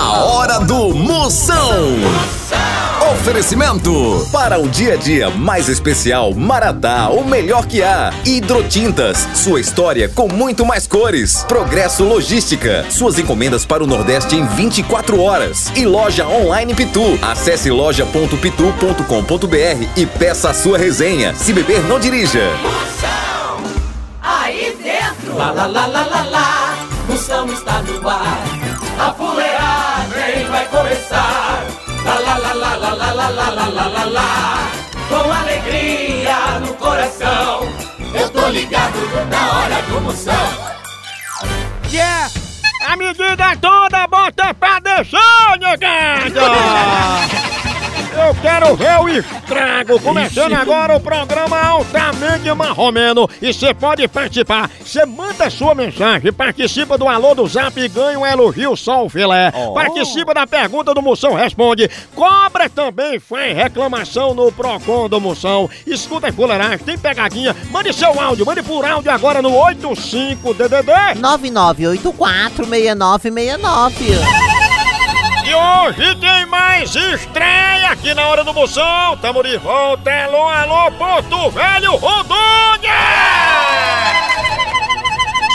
A hora do Moção. Oferecimento para um dia a dia mais especial, Maratá, o melhor que há. Hidrotintas, sua história com muito mais cores. Progresso Logística, suas encomendas para o Nordeste em 24 horas. E loja online Pitu. Acesse loja.pitu.com.br e peça a sua resenha. Se beber, não dirija. Moção, aí dentro. Lá, lá, lá, lá, lá, lá. Moção está no ar. A começar. Lá, lá, lá, lá, lá, lá, lá, lá, lá, lá, lá. Com alegria no coração. Eu tô ligado na hora do Moção. Yeah! A medida toda bota pra descer, negada! Eu quero ver o estrago! Começando agora o programa Altamente Marromeno e você pode participar. Você manda sua mensagem, participa do Alô do Zap e ganha um elogio sol filé. Participa da pergunta do Moção Responde. Cobra também faz reclamação no Procon do Moção. Escuta a fuleiragem, tem pegadinha. Mande seu áudio, mande por áudio agora no 85DDD. 99846969. E hoje tem mais estreia aqui na Hora do Moção. Tamo de volta. Alô, alô, Porto Velho, Rondônia!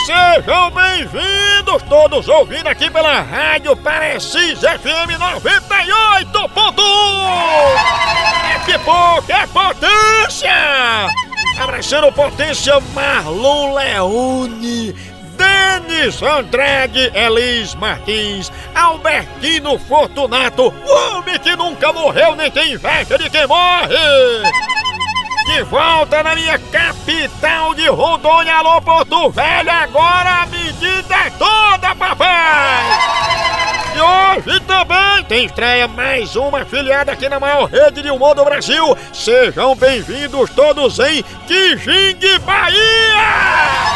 Sejam bem-vindos, todos ouvindo aqui pela Rádio Parecis FM 98.1. É pipoca, é potência! Abraçando potência Marlon Leone. Denis Andrade, Elis Martins, Albertino Fortunato, o homem que nunca morreu nem tem inveja de quem morre! De volta na minha capital de Rondônia, alô Porto Velho, agora a medida é toda, papai! E hoje também tem estreia mais uma afiliada aqui na maior rede de humor do Brasil. Sejam bem-vindos todos em Quijingue, Bahia!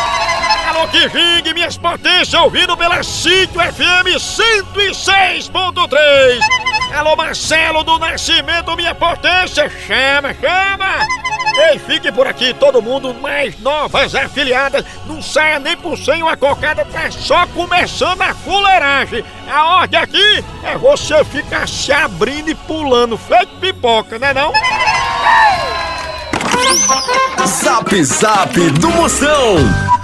Alô, Kijing, minhas potências, ouvindo pela Sítio FM 106.3. Alô, Marcelo do Nascimento, minha potência, chama, chama. Ei, fique por aqui, todo mundo, mais novas afiliadas, não saia nem por sem uma cocada, tá só começando a fuleiragem. A ordem aqui é você ficar se abrindo e pulando, feito pipoca, né não? Zap Zap do Moção.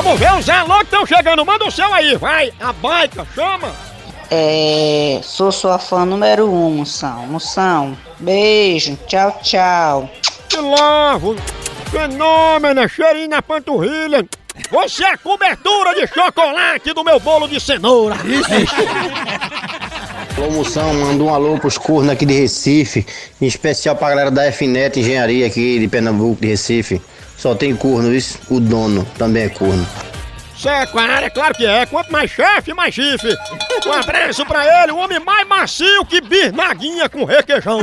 Vamos ver os alô que estão chegando, manda o seu aí, vai, a baica, chama. É, sou sua fã número um, Moção. Moção, beijo, tchau, tchau. Que lavo, fenômeno, cheirinho na panturrilha. Você é a cobertura de chocolate do meu bolo de cenoura. Alô, Moção, manda um alô pros cornos aqui de Recife, em especial pra galera da FNET Engenharia aqui de Pernambuco, de Recife. Só tem corno, isso. O dono também é corno. Você é claro, é claro que é. Quanto mais chefe, mais chifre. Um abraço pra ele, o homem mais macio que bisnaguinha com requeijão.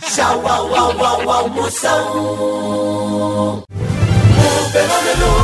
Tchau, au, au, au, au, Moção. O fenômeno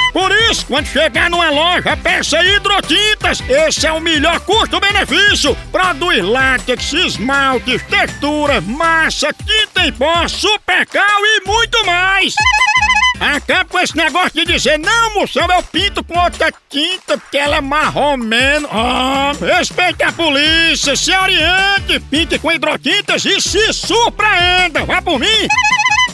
Por isso, quando chegar numa loja, peça hidrotintas. Esse é o melhor custo-benefício. Produz látex, esmaltes, texturas, massa, tinta em pó, supercal e muito mais. Acaba com esse negócio de dizer, não, moção, eu pinto com outra tinta porque ela é marromeno. Ah, respeite a polícia, se oriente, pinte com hidrotintas e se surpreenda. Vá por mim.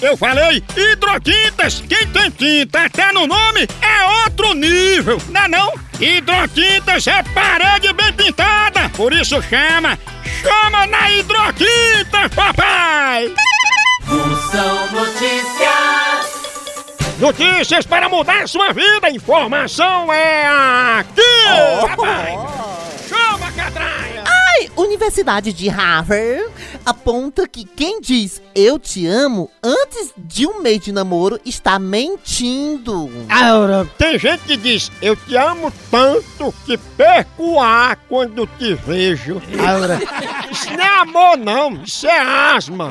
Eu falei hidrotintas, quem tem tinta até no nome é outro nível, não é não? Hidrotintas é parede bem pintada, por isso chama, chama na hidrotintas, papai! Moção Notícias. Notícias para mudar sua vida. Informação é aqui! papai. Universidade de Harvard aponta que quem diz eu te amo antes de um mês de namoro está mentindo. Aura, tem gente que diz eu te amo tanto que perco o ar quando te vejo. Aura, isso não é amor não, isso é asma.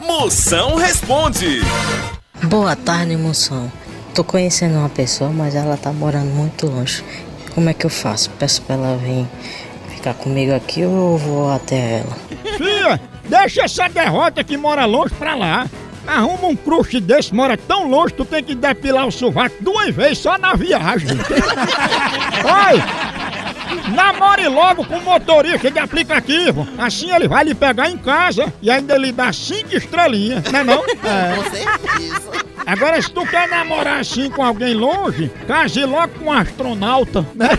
Moção responde. Boa tarde, moção. Tô conhecendo uma pessoa, mas ela tá morando muito longe. Como é que eu faço? Peço pra ela vir ficar comigo aqui ou eu vou até ela? Fia, deixa essa derrota que mora longe pra lá. Arruma um crush desse, mora tão longe, tu tem que depilar o sovaco duas vezes só na viagem. Oi! Namore logo com o motorista de aplicativo. Assim ele vai lhe pegar em casa e ainda lhe dá cinco estrelinhas, não é não? Com certeza. Agora, se tu quer namorar assim com alguém longe, case logo com um astronauta. né?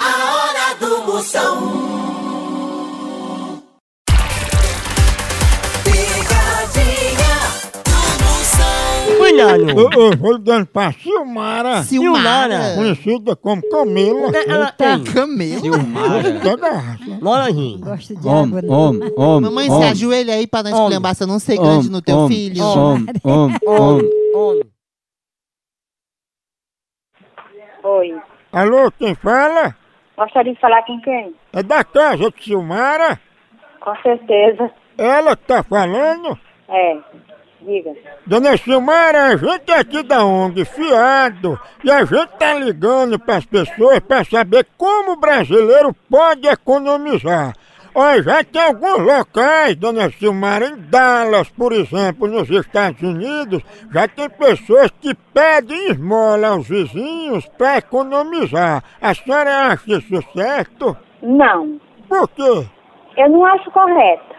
A hora do Moção. Eu, eu vou ligando pra Silmara, Silmara. conhecida como Camila. Ela tem. Camelo. É da raça. Moranguinho. Gosto de Om, água, né? om, om, Mamãe, se om, ajoelha aí pra nós Homem. esculhambar, você não ser grande no teu om, filho. Om, om, om. Homem. Oi. Alô, quem fala? Gostaria de falar com quem? É da casa de Silmara? Com certeza. Ela que tá falando? É. Diga. Dona Silmara, a gente é aqui da ONG Fiado e a gente tá ligando pras pessoas pra saber como o brasileiro pode economizar. Olha, já tem alguns locais, Dona Silmara, em Dallas, por exemplo, nos Estados Unidos, já tem pessoas que pedem esmola aos vizinhos pra economizar. A senhora acha isso certo? Não. Por quê? Eu não acho correto.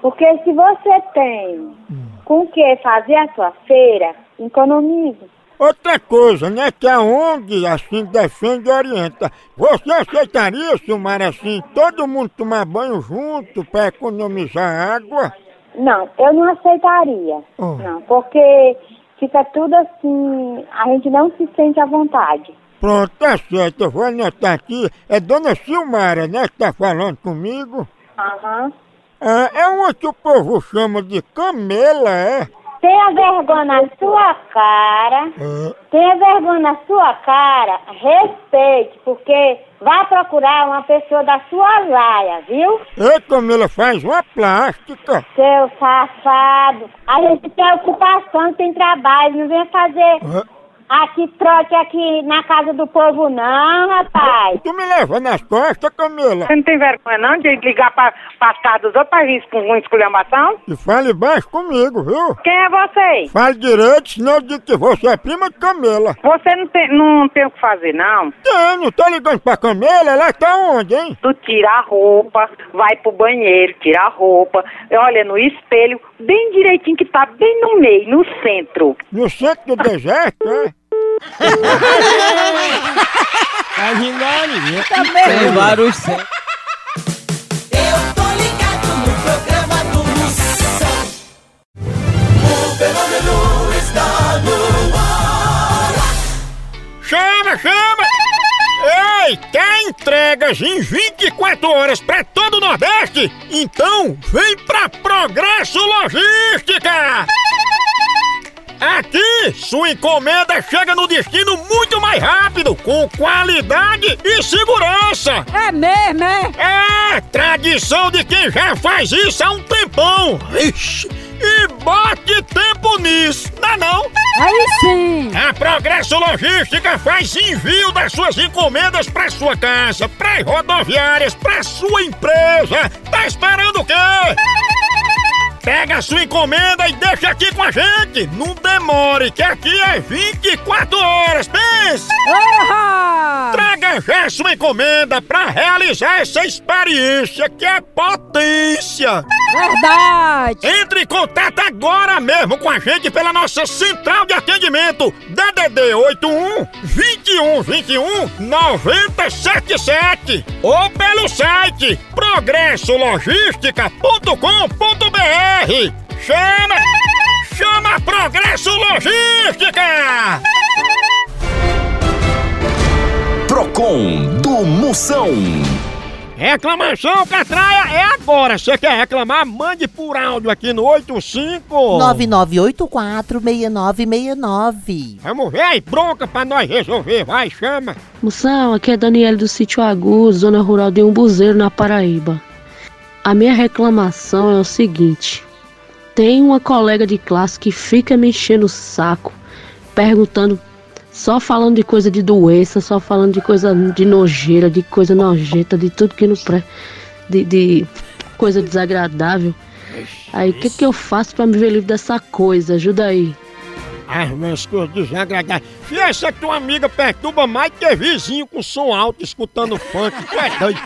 Porque se você tem com que fazer a sua feira, economize. Outra coisa, né, que a ONG assim defende e orienta. Você aceitaria, Silmara, assim, todo mundo tomar banho junto para economizar água? Não, eu não aceitaria. Oh. Não, porque fica tudo assim, a gente não se sente à vontade. Pronto, tá certo, eu vou anotar aqui. É Dona Silmara, né, que tá falando comigo? Aham. Ah, é uma que o povo chama de camela, é? Tenha vergonha na sua cara. É. Tenha vergonha na sua cara, respeite, porque vai procurar uma pessoa da sua laia, viu? Ei, Camila, faz uma plástica. Seu safado. A gente tem ocupação, tem trabalho, não vem fazer É. aqui trote aqui na casa do povo não, rapaz. Tu me leva nas costas, Camila. Você não tem vergonha não de ligar para as casas dos outros para risco com esculhambação? E fale baixo comigo, viu? Quem é você? Fale direito, senão eu digo que você é prima de Camila. Você não tem, não tem o que fazer, não. Tem, não tô ligando pra Camila, ela tá onde, hein? Tu tira a roupa, vai pro banheiro, tira a roupa, olha no espelho, bem direitinho que tá bem no meio, no centro. No centro do deserto, é? Tá gingando, Também. vários centros. Eu tô ligado no programa do Moção. O fenômeno está no ar. Chama, chama! Ei, quer entregas em 24 horas pra todo o Nordeste? Então vem pra Progresso Logística! Aqui, sua encomenda chega no destino muito mais rápido, com qualidade e segurança! É mesmo, é? É, tradição de quem já faz isso há um tempão! Ixi, e bote tempo nisso, não é não? Aí sim. A Progresso Logística faz envio das suas encomendas para sua casa, para rodoviárias, para sua empresa. Tá esperando o quê? Pega a sua encomenda e deixa aqui com a gente. Não demore, que aqui é 24 horas. Pense! Ahá. Traga já sua encomenda para realizar essa experiência que é potência. Verdade. Entre em contato agora mesmo com a gente pela nossa central de atendimento DDD 81 21 21 977 ou pelo site progressologística.com.br. Chama! Chama Progresso Logística! Procon do Moção. Reclamação, Catraia, é agora. Você quer reclamar? Mande por áudio aqui no 85... 9984-6969. Vamos ver aí, bronca pra nós resolver. Vai, chama. Moção, aqui é Daniela do Sítio Agu, zona rural de Umbuzeiro, na Paraíba. A minha reclamação é o seguinte: tem uma colega de classe que fica me enchendo o saco, perguntando, só falando de coisa de doença, só falando de coisa de nojeira, de coisa nojenta, de tudo que não pré. De, de coisa desagradável. Aí o que, que eu faço pra me ver livre dessa coisa? Ajuda aí. As minhas coisas desagradáveis. Fia, essa tua amiga perturba mais que vizinho com som alto escutando funk. Tu é doido.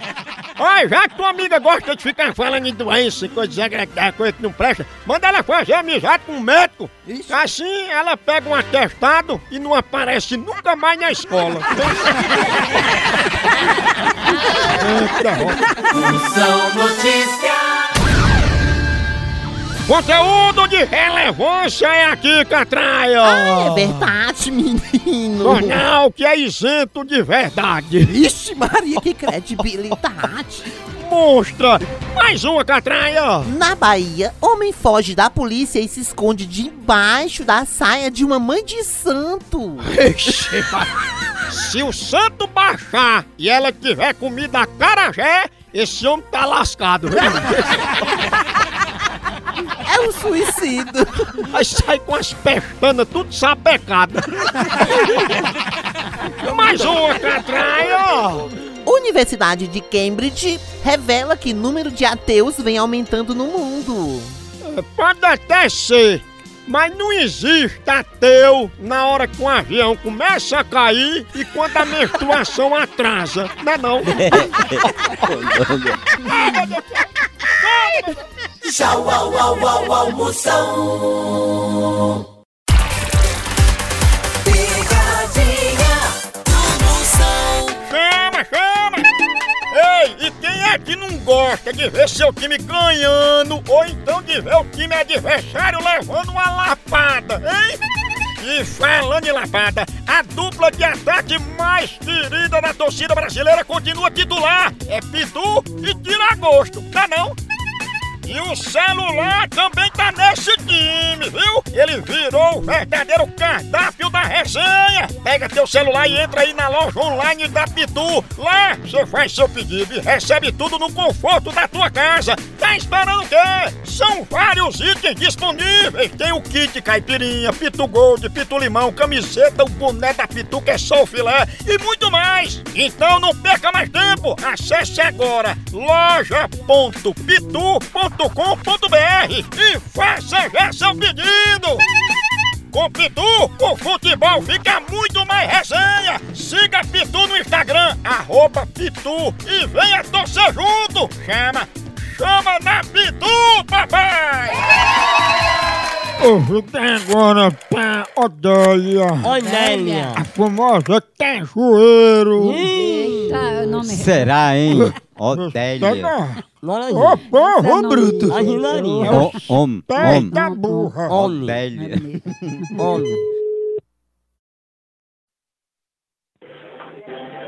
Olha, já que tua amiga gosta de ficar falando em doença, coisa desagradável, coisa que não presta, manda ela fazer amizade com um médico. Assim ela pega um atestado e não aparece nunca mais na escola. Notícias. Conteúdo de relevância é aqui, Catraia! Ah, é verdade, menino. Jornal que é isento de verdade. Ixi, Maria, que credibilidade. Monstra! Mais uma, Catraia! Na Bahia, homem foge da polícia e se esconde debaixo da saia de uma mãe de santo. Ixi, Se o santo baixar e ela tiver comida a carajé, esse homem tá lascado. viu? É um suicídio. Aí sai com as pestanas tudo sapecadas. Mais uma, Catraia! Universidade de Cambridge revela que número de ateus vem aumentando no mundo. Pode até ser, mas não existe ateu na hora que um avião começa a cair e quando a menstruação atrasa. Não é não? Tchau, au, au, au, au, Moção. Picadinha do Moção. Chama, chama! Ei, e quem é que não gosta de ver seu time ganhando ou então de ver o time adversário levando uma lapada, hein? E falando em lapada, a dupla de ataque mais querida da torcida brasileira continua titular. É Pitu e Tiragosto, tá não? E o celular também tá nesse time, viu? Ele virou o verdadeiro cardápio da resenha. Pega teu celular e entra aí na loja online da Pitu. Lá você faz seu pedido e recebe tudo no conforto da tua casa. Tá esperando o quê? São vários itens disponíveis. Tem o kit caipirinha, Pitu Gold, Pitu Limão, camiseta, o boné da que é só o filé e muito mais. Então não perca mais tempo. Acesse agora loja.pitu.com.br e faça já seu pedido. Com Pitu, o futebol fica muito mais resenha. Siga Pitu no Instagram, arroba Pitu e venha torcer junto. Chama, chama na Pitu, papai! Hoje tem agora pra Odélia. Odélia. A famosa Cajueiro. Eita, é o nome Será, hein? Odélia. Ô, Esse é bruto! Imaginaria. Ó, Homem, Pé homem. da burra! Homem. Odélia. Homem.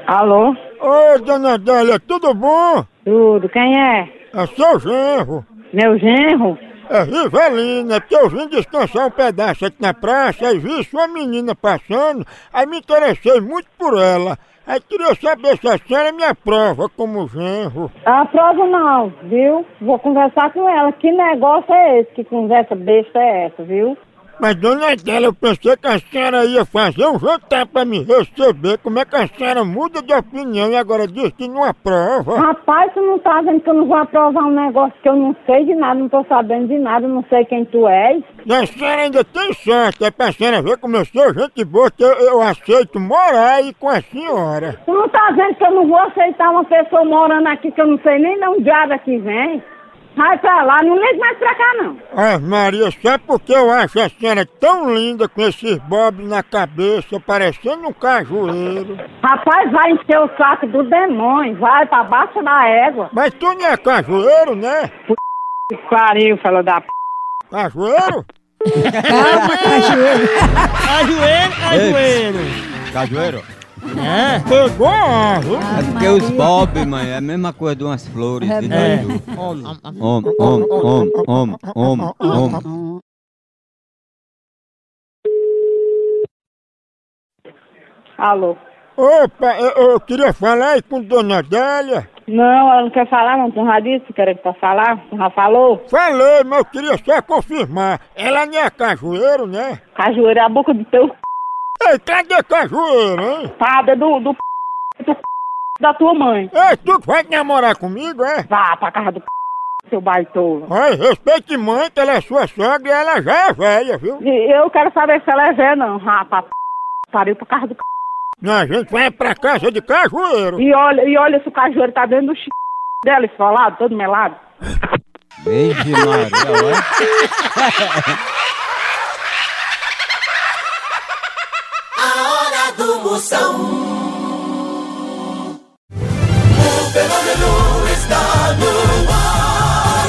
Alô? Ô, dona Adélia, tudo bom? Tudo, quem é? É seu genro. Meu genro? É Rivelina, porque eu vim descansar um pedaço aqui na praça e vi sua menina passando, aí me interessei muito por ela. Aí queria saber se a senhora me aprova como genro. A prova não, viu? Vou conversar com ela. Que negócio é esse? Que conversa besta é essa, viu? Mas dona Adélia, eu pensei que a senhora ia fazer um jantar pra me receber. Como é que a senhora muda de opinião e agora diz que não aprova? Rapaz, tu não tá vendo que eu não vou aprovar um negócio que eu não sei de nada, não tô sabendo de nada, não sei quem tu és. E a senhora ainda tem sorte, é pra senhora ver como eu sou gente boa, que eu, eu aceito morar aí com a senhora. Tu não tá vendo que eu não vou aceitar uma pessoa morando aqui que eu não sei nem de onde diabo que vem? Vai pra lá, não ligue mais pra cá não. Ah, Maria, sabe por que eu acho a senhora tão linda com esses bobs na cabeça, parecendo um cajueiro? Rapaz, vai encher o saco do demônio, vai pra baixo da égua. Mas tu não é cajueiro, né? Que pariu, fala da p. Cajueiro? Calma, cajueiro. Cajueiro, cajueiro. Cajueiro? É. Pegou, viu? É porque os bob, mãe, é a mesma coisa de umas flores. É de mesmo. doido. Homem. Om, om, om, om, om, om. Alô? Opa, eu, eu queria falar aí com Dona Adélia. Não, ela não quer falar, não. Tu já disse que quer pra falar? Tu já falou? Falei, mas eu queria só confirmar. Ela não é cajueiro, né? Cajueiro é a boca do teu c... Ei, cadê cajueiro, hein? Pada do, do, do c... da tua mãe. Ei, tu que vai namorar comigo, é? Vá pra casa do c... seu baitola. Ai, respeite mãe, que ela é sua sogra e ela já é velha, viu? E Eu quero saber se ela é velha, não. Rapaz, pariu pra casa do c... Não, a gente vai pra casa de cajueiro. E olha, e olha se o cajueiro tá dentro do ch... dela, esfolado, todo melado. Vixe Maria, olha. A Moção. O fenômeno está no ar.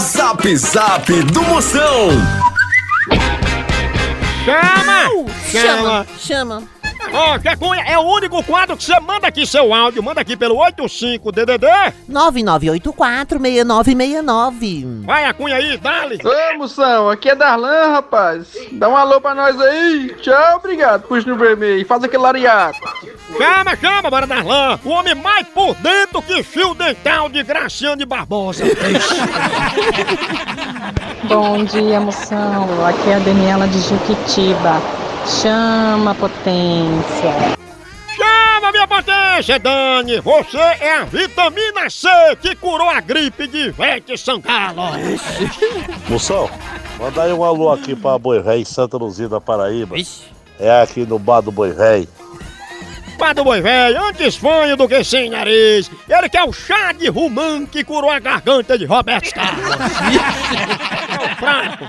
Zap Zap do Moção. Chama! Chama, chama. Ó, Zé Cunha, é o único quadro que você manda aqui seu áudio. Manda aqui pelo 85DDD. 9984-6969. Vai, a Cunha aí, dale. Ô, moção, aqui é Darlan, rapaz. Dá um alô pra nós aí. Tchau, obrigado. Puxa no vermelho. Faz aquele lariato. Chama, chama, bora Darlan. O homem mais por dentro que fio dental de Graciane Barbosa. Bom dia, moção. Aqui é a Daniela de Juquitiba. Chama, potência. Chama, minha potência, Dani. Você é a vitamina C que curou a gripe de Ivete Sangalo. Moção, manda aí um alô aqui pra Boi Ré em Santa Luzia da Paraíba. É aqui no bar do Boi Ré. Pá do boi velho, antes fanho do que sem nariz. Ele que é o chá de rumã que curou a garganta de Roberto Carlos. é o fraco.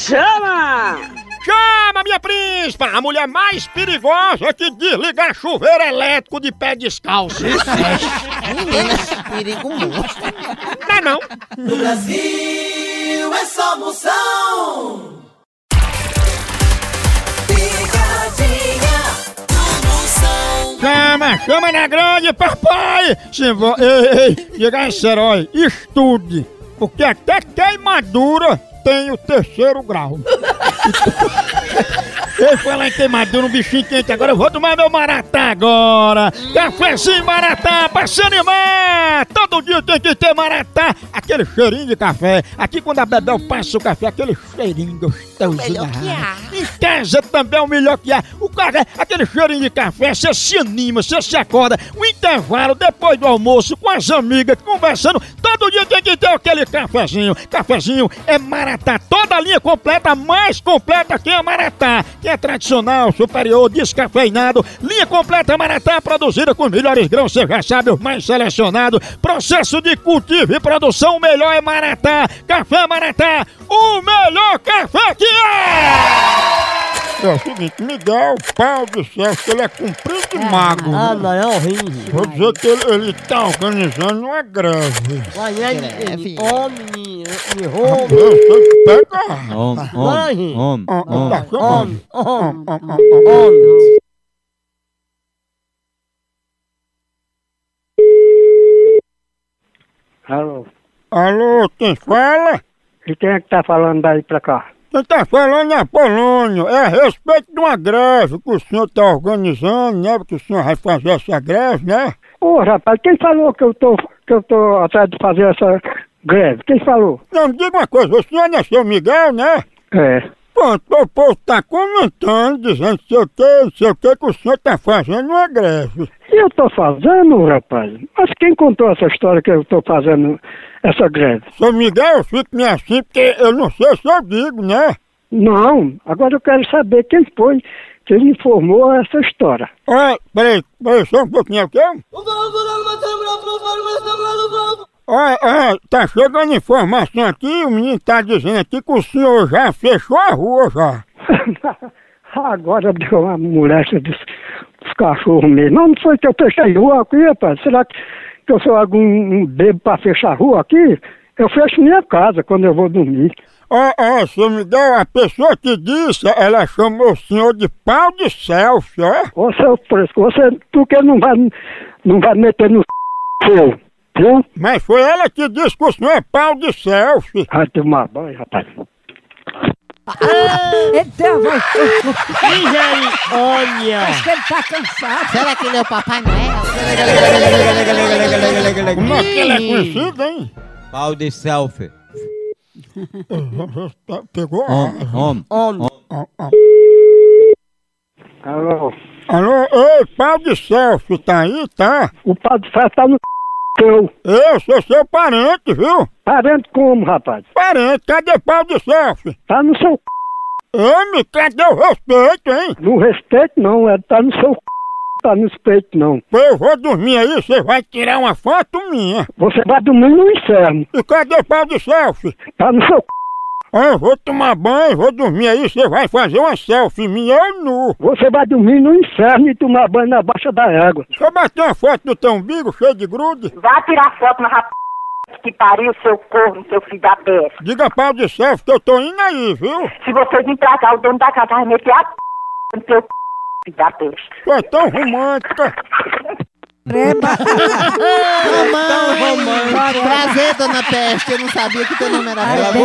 Chama! Chama, minha príncipa! A mulher mais perigosa que desligar chuveiro elétrico de pé descalço. Menina, perigo monstro. Não é não. No Brasil é só moção. Picadinha do moção. Chama, chama na grande, papai! Se vo... Ei, ei, diga aí, herói, estude. Porque até queimadura tem o terceiro grau. Eu falar em queimadura, um bichinho quente agora, eu vou tomar meu maratá agora. Cafézinho maratá pra se animar. Todo dia tem que ter maratá. Aquele cheirinho de café. Aqui quando a Bebel passa o café, aquele cheirinho gostoso. melhor da que há. Em casa também é o melhor que há. O café, aquele cheirinho de café, você se anima, você se acorda. O intervalo depois do almoço com as amigas, conversando. Todo dia tem que ter aquele cafezinho. Cafezinho é maratá. Toda a linha completa, mais completa que a maratá. Que é tradicional, superior, descafeinado. Linha completa maratá produzida com os melhores grãos, você já sabe, os mais selecionados. Processo de cultivo e produção, o melhor é maratá. Café maratá, o melhor café que é! É o seguinte, Miguel, pau do céu, que ele é comprido e magro. Ah, não, é horrível. Vou dizer que ele, ele tá organizando uma greve. Vai, é Greve. homem, e Eu roubo. sei que pega. Om, Vai. om, om, om. tá chamando. Homem, homem, ah, ah. homem. Alô? Alô, quem fala? E quem é que tá falando daí pra cá? Quem tá falando é Apolônio. É a respeito de uma greve que o senhor tá organizando, né? Porque o senhor vai fazer essa greve, né? Ô, rapaz, quem falou que eu tô, que eu tô atrás de fazer essa greve? Quem falou? Não, me diga uma coisa, o senhor não é seu Miguel, né? É. Pronto, o povo tá comentando, dizendo sei o que, sei o que, que o senhor tá fazendo uma greve. Eu tô fazendo, rapaz. Mas quem contou essa história que eu tô fazendo essa greve? Seu Miguel, eu fico meio assim, porque eu não sei se eu digo, né? Não, agora eu quero saber quem foi que lhe informou essa história. Olha, peraí, peraí, só um pouquinho, o quê? Olha, olha, tá chegando informação aqui, o menino tá dizendo aqui que o senhor já fechou a rua já. agora deu uma moléstia dos, dos cachorros mesmo. Não, não foi que eu fechei rua aqui, rapaz. Será que, que eu sou algum um bebo pra fechar rua aqui? Eu fecho minha casa quando eu vou dormir. Ó, ó, seu Miguel, a pessoa que disse, ela chamou o senhor de pau de selfie, ó. Ô seu fresco, você, tu que não vai, não vai meter no seu, viu? Mas foi ela que disse que o senhor é pau de selfie. Vai tomar banho, rapaz. Então, vai. Olha! Acho que ele tá cansado. Será que ele é o Papai Noel? Como é que ele é conhecido, hein? Pau de selfie. Pegou? Om, om, om. Alô? Alô, ei, pau de selfie, tá aí, tá? O pau de selfie tá no teu. Eu sou seu parente, viu? Parente como, rapaz? Parente, cadê pau de selfie? Tá no seu Homem, cadê o respeito, hein? No respeito não, é tá no seu tá no respeito não. Eu vou dormir aí, você vai tirar uma foto minha. Você vai dormir no inferno. E cadê pau de selfie? Tá no seu Ah, eu vou tomar banho, vou dormir aí, você vai fazer uma selfie minha eu nu. Você vai dormir no inferno e tomar banho na baixa da égua. Deixa eu bater uma foto do teu umbigo cheio de grude. Vá tirar foto na rap... que pariu seu corno, seu filho da peste. Diga pau de selfie que eu tô indo aí, viu? Se você vir pra cá, o dono da casa vai meter a p... no seu c... filho da peste. Tu é tão romântica. Mamãe! Prazer, dona Peste. Eu não sabia que teu nome era Peste.